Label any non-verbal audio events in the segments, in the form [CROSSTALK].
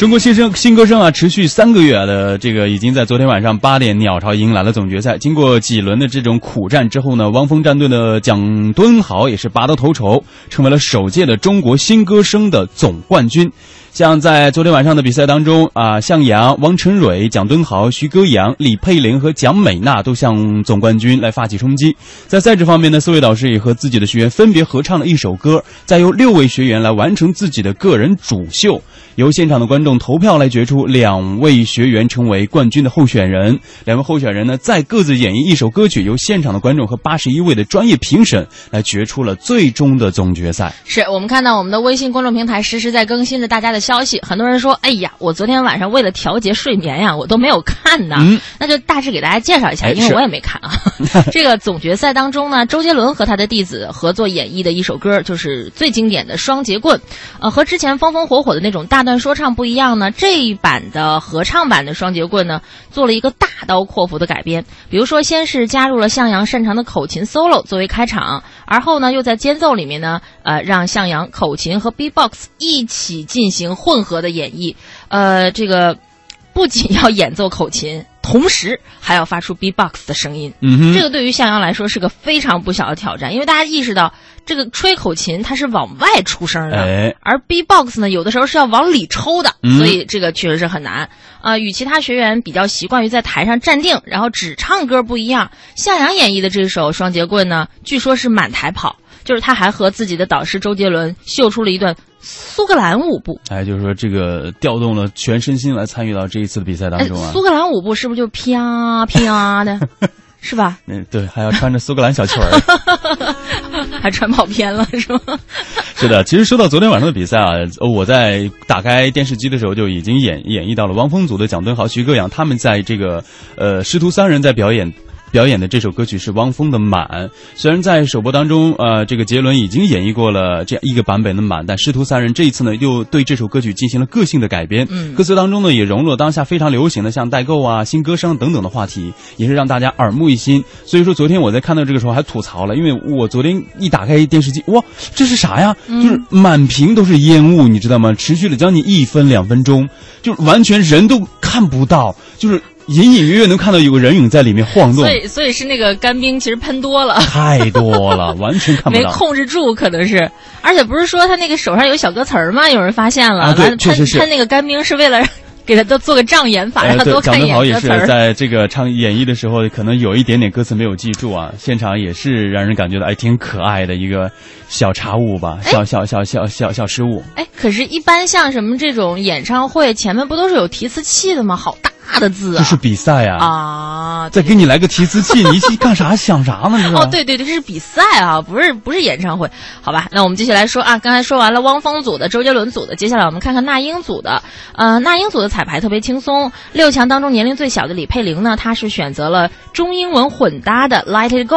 中国新生新歌声啊，持续三个月的这个已经在昨天晚上八点鸟巢迎来了总决赛。经过几轮的这种苦战之后呢，汪峰战队的蒋敦豪也是拔得头筹，成为了首届的中国新歌声的总冠军。像在昨天晚上的比赛当中啊，向阳、汪晨蕊、蒋敦豪、徐歌阳、李佩玲和蒋美娜都向总冠军来发起冲击。在赛制方面呢，四位导师也和自己的学员分别合唱了一首歌，再由六位学员来完成自己的个人主秀。由现场的观众投票来决出两位学员成为冠军的候选人。两位候选人呢，再各自演绎一首歌曲，由现场的观众和八十一位的专业评审来决出了最终的总决赛。是我们看到我们的微信公众平台实时在更新着大家的消息，很多人说：“哎呀，我昨天晚上为了调节睡眠呀，我都没有看呢。嗯”那就大致给大家介绍一下，因为我也没看啊。[LAUGHS] 这个总决赛当中呢，周杰伦和他的弟子合作演绎的一首歌，就是最经典的《双截棍》。呃，和之前风风火火的那种大段说唱不一样呢，这一版的合唱版的《双截棍》呢，做了一个大刀阔斧的改编。比如说，先是加入了向阳擅长的口琴 solo 作为开场，而后呢，又在间奏里面呢，呃，让向阳口琴和 B-box 一起进行混合的演绎。呃，这个不仅要演奏口琴，同时还要发出 B-box 的声音。嗯哼，这个对于向阳来说是个非常不小的挑战，因为大家意识到，这个吹口琴它是往外出声的，哎而 B-box 呢，有的时候是要往里抽的，嗯所以这个确实是很难。啊、与其他学员比较习惯于在台上站定，然后只唱歌不一样，向阳演绎的这首《双截棍》呢，据说是满台跑，就是他还和自己的导师周杰伦秀出了一段苏格兰舞步。哎，就是说这个调动了全身心来参与到这一次的比赛当哎中啊。苏格兰舞步是不是就啪啪的，[LAUGHS] 是吧？嗯，对，还要穿着苏格兰小裙儿。[LAUGHS] 还穿跑偏了是吗？是的，其实说到昨天晚上的比赛啊，呃我在打开电视机的时候就已经演演绎到了汪峰组的蒋敦豪、徐歌阳他们在这个呃师徒三人在表演。表演的这首歌曲是汪峰的《满》，虽然在首播当中，呃，这个杰伦已经演绎过了这样一个版本的《满》，但师徒三人这一次呢，又对这首歌曲进行了个性的改编。嗯歌词当中呢，也融入了当下非常流行的像代购啊、新歌声等等的话题，也是让大家耳目一新。所以说，昨天我在看到这个时候还吐槽了，因为我昨天一打开电视机，哇，这是啥呀？就是满屏都是烟雾，你知道吗？持续了将近一分两分钟，就是完全人都看不到，就是隐隐约约能看到有个人影在里面晃动所，以所以是那个干冰其实喷多了。太多了，完全看不到没。控制住，可能是，而且不是说他那个手上有小歌词儿吗？有人发现了，啊对确实是他他那个干冰是为了给他都做个障眼法，让他多，看一蒋敦豪也是。在这个唱演绎的时候，可能有一点点歌词没有记住啊，现场也是让人感觉到哎挺可爱的一个小插舞吧，小小小小小小失误。哎，可是，一般像什么这种演唱会前面不都是有提词器的吗？好大的字啊！这是比赛啊！啊，再给你来个提词器，[LAUGHS] 你去干啥想啥呢？哦，对对对，这是比赛啊，不是不是演唱会，好吧？那我们继续来说啊，刚才说完了汪峰组的、周杰伦组的，接下来我们看看那英组的。呃，那英组的彩排特别轻松，六强当中年龄最小的李佩玲呢，她是选择了中英文混搭的《Let It Go》。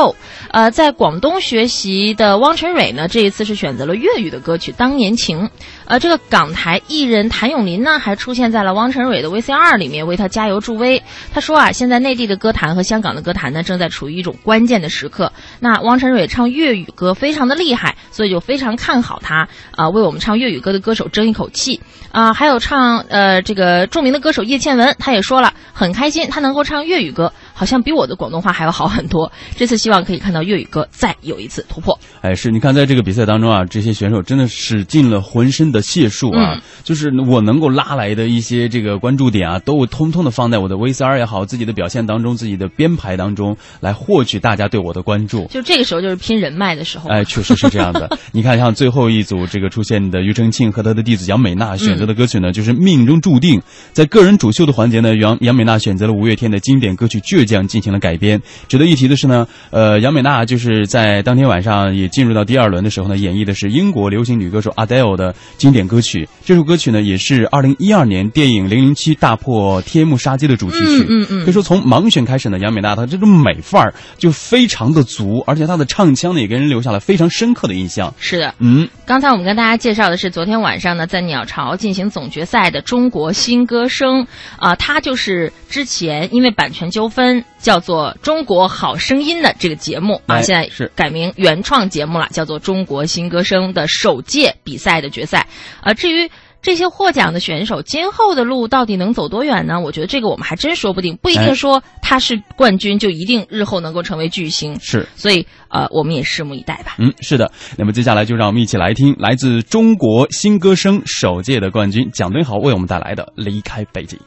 呃，在广东学习的汪晨蕊呢，这一次是选择了粤语的歌曲《当年情》。呃，这个港台艺人谭咏麟呢，还出现在了汪晨蕊的 VCR 里面，为他加油助威。他说啊，现在内地的歌坛和香港的歌坛呢，正在处于一种关键的时刻。那汪晨蕊唱粤语歌非常的厉害，所以就非常看好他啊、为我们唱粤语歌的歌手争一口气啊、还有唱呃这个著名的歌手叶倩文，他也说了很开心，他能够唱粤语歌，好像比我的广东话还要好很多。这次希望可以看到粤语歌再有一次突破。哎，是你看，在这个比赛当中啊，这些选手真的使尽了浑身的解数啊，嗯就是我能够拉来的一些这个关注点啊，都通通的放在我的 VCR 也好，自己的表现当中，自己的编排当中，来获取大家对我的关注。就这个时候就是拼人脉的时候。哎，确实是这样的。[LAUGHS] 你看，像最后一组这个出现的庾澄庆和他的弟子杨美娜选择的歌曲呢，就是《命中注定》。在个人主秀的环节呢，杨杨美娜选择了五月天的经典歌曲《倔强》进行了改编。值得一提的是呢，呃，杨美娜就是在当天晚上也进入到第二轮的时候呢，演绎的是英国流行女歌手 Adele 的经典歌曲。这首歌曲呢，也是二零一二年电影《零零七大破天幕杀机》的主题曲。嗯嗯嗯可以说从盲选开始呢，杨美娜她这种美范儿就非常的足，而且她的唱腔呢也给人留下了非常深刻的印象。是的，嗯，刚才我们跟大家介绍的是昨天晚上呢，在鸟巢进行总决赛的中国新歌声啊、她就是之前因为版权纠纷叫做《中国好声音》的这个节目啊，哎现在是改名原创节目了，叫做《中国新歌声》的首届比赛的决赛。呃，至于这些获奖的选手今后的路到底能走多远呢？我觉得这个我们还真说不定，不一定说他是冠军就一定日后能够成为巨星。是，所以呃，我们也拭目以待吧。嗯，是的。那么接下来就让我们一起来听来自中国新歌声首届的冠军蒋敦豪为我们带来的《离开北京》。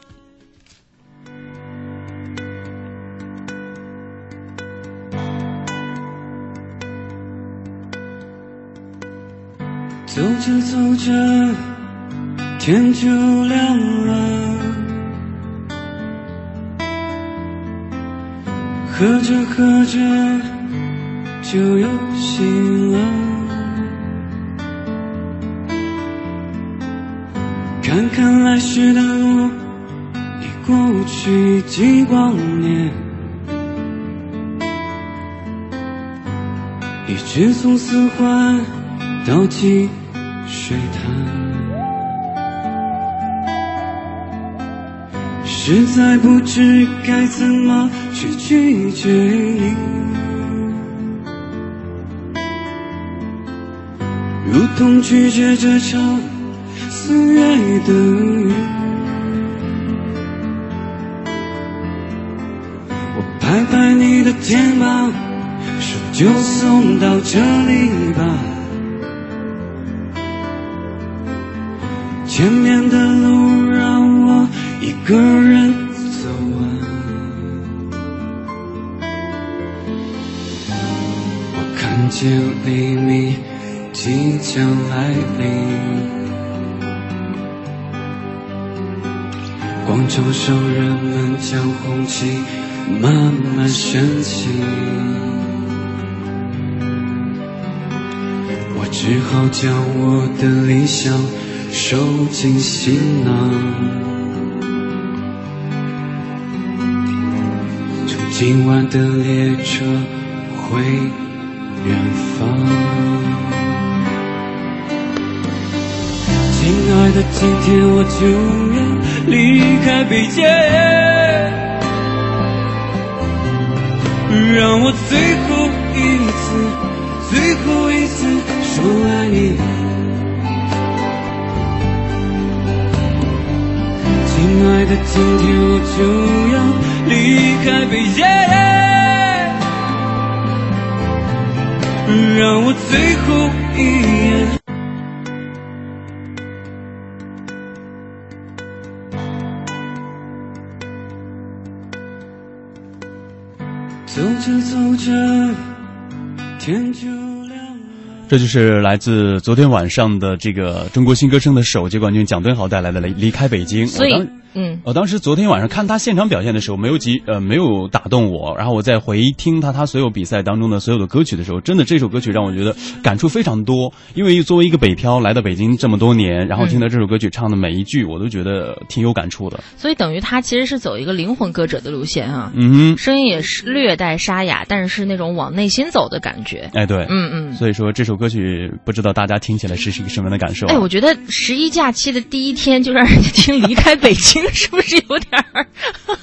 走着走着，天就亮了；喝着喝着，就又醒了。看看来时的路，已过去几光年，一直从四环到积水潭，实在不知该怎么去拒绝你，如同拒绝这场四月的雨。我拍拍你的肩膀，说就送到这里吧。前面的路让我一个人走完，我看见黎明即将来临，广场上人们将红旗慢慢升起，我只好将我的理想。收进行囊，乘今晚的列车回远方。亲爱的，今天我就要离开北京，让我最后一次、最后一次说爱你。亲爱的，今天我就要离开北京，让我最后一眼。走着走着，天就。这就是来自昨天晚上的这个中国新歌声的首届冠军蒋敦豪带来的《离离开北京》。所以，嗯，我当时昨天晚上看他现场表现的时候，没有几呃没有打动我。然后我在回听他他所有比赛当中的所有的歌曲的时候，真的这首歌曲让我觉得感触非常多。因为作为一个北漂来到北京这么多年，然后听到这首歌曲唱的每一句，我都觉得挺有感触的。所以等于他其实是走一个灵魂歌者的路线啊，嗯哼，声音也是略带沙哑，但是是那种往内心走的感觉。哎对，嗯嗯。所以说这首歌曲不知道大家听起来是是一个什么样的感受、啊？哎，我觉得十一假期的第一天就让人家听离开北京，是不是有点儿？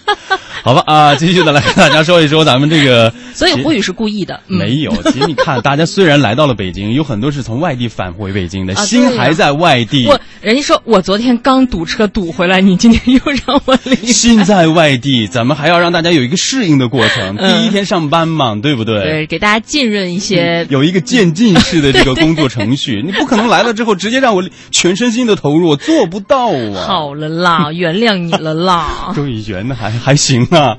[LAUGHS] 好吧啊，继续的来跟大家说一说咱们这个。所以胡宇是故意的，嗯、没有。其实你看，大家虽然来到了北京，有很多是从外地返回北京的，啊心还在外地。我人家说我昨天刚堵车堵回来，你今天又让我离。心在外地，咱们还要让大家有一个适应的过程。嗯第一天上班嘛，对不对？对，给大家浸润一些。有一个渐进式的这个 [LAUGHS] 工作程序，你不可能来了之后直接让我全身心的投入，我做不到啊。好了啦，原谅你了啦。周以璇呢，还还行啊。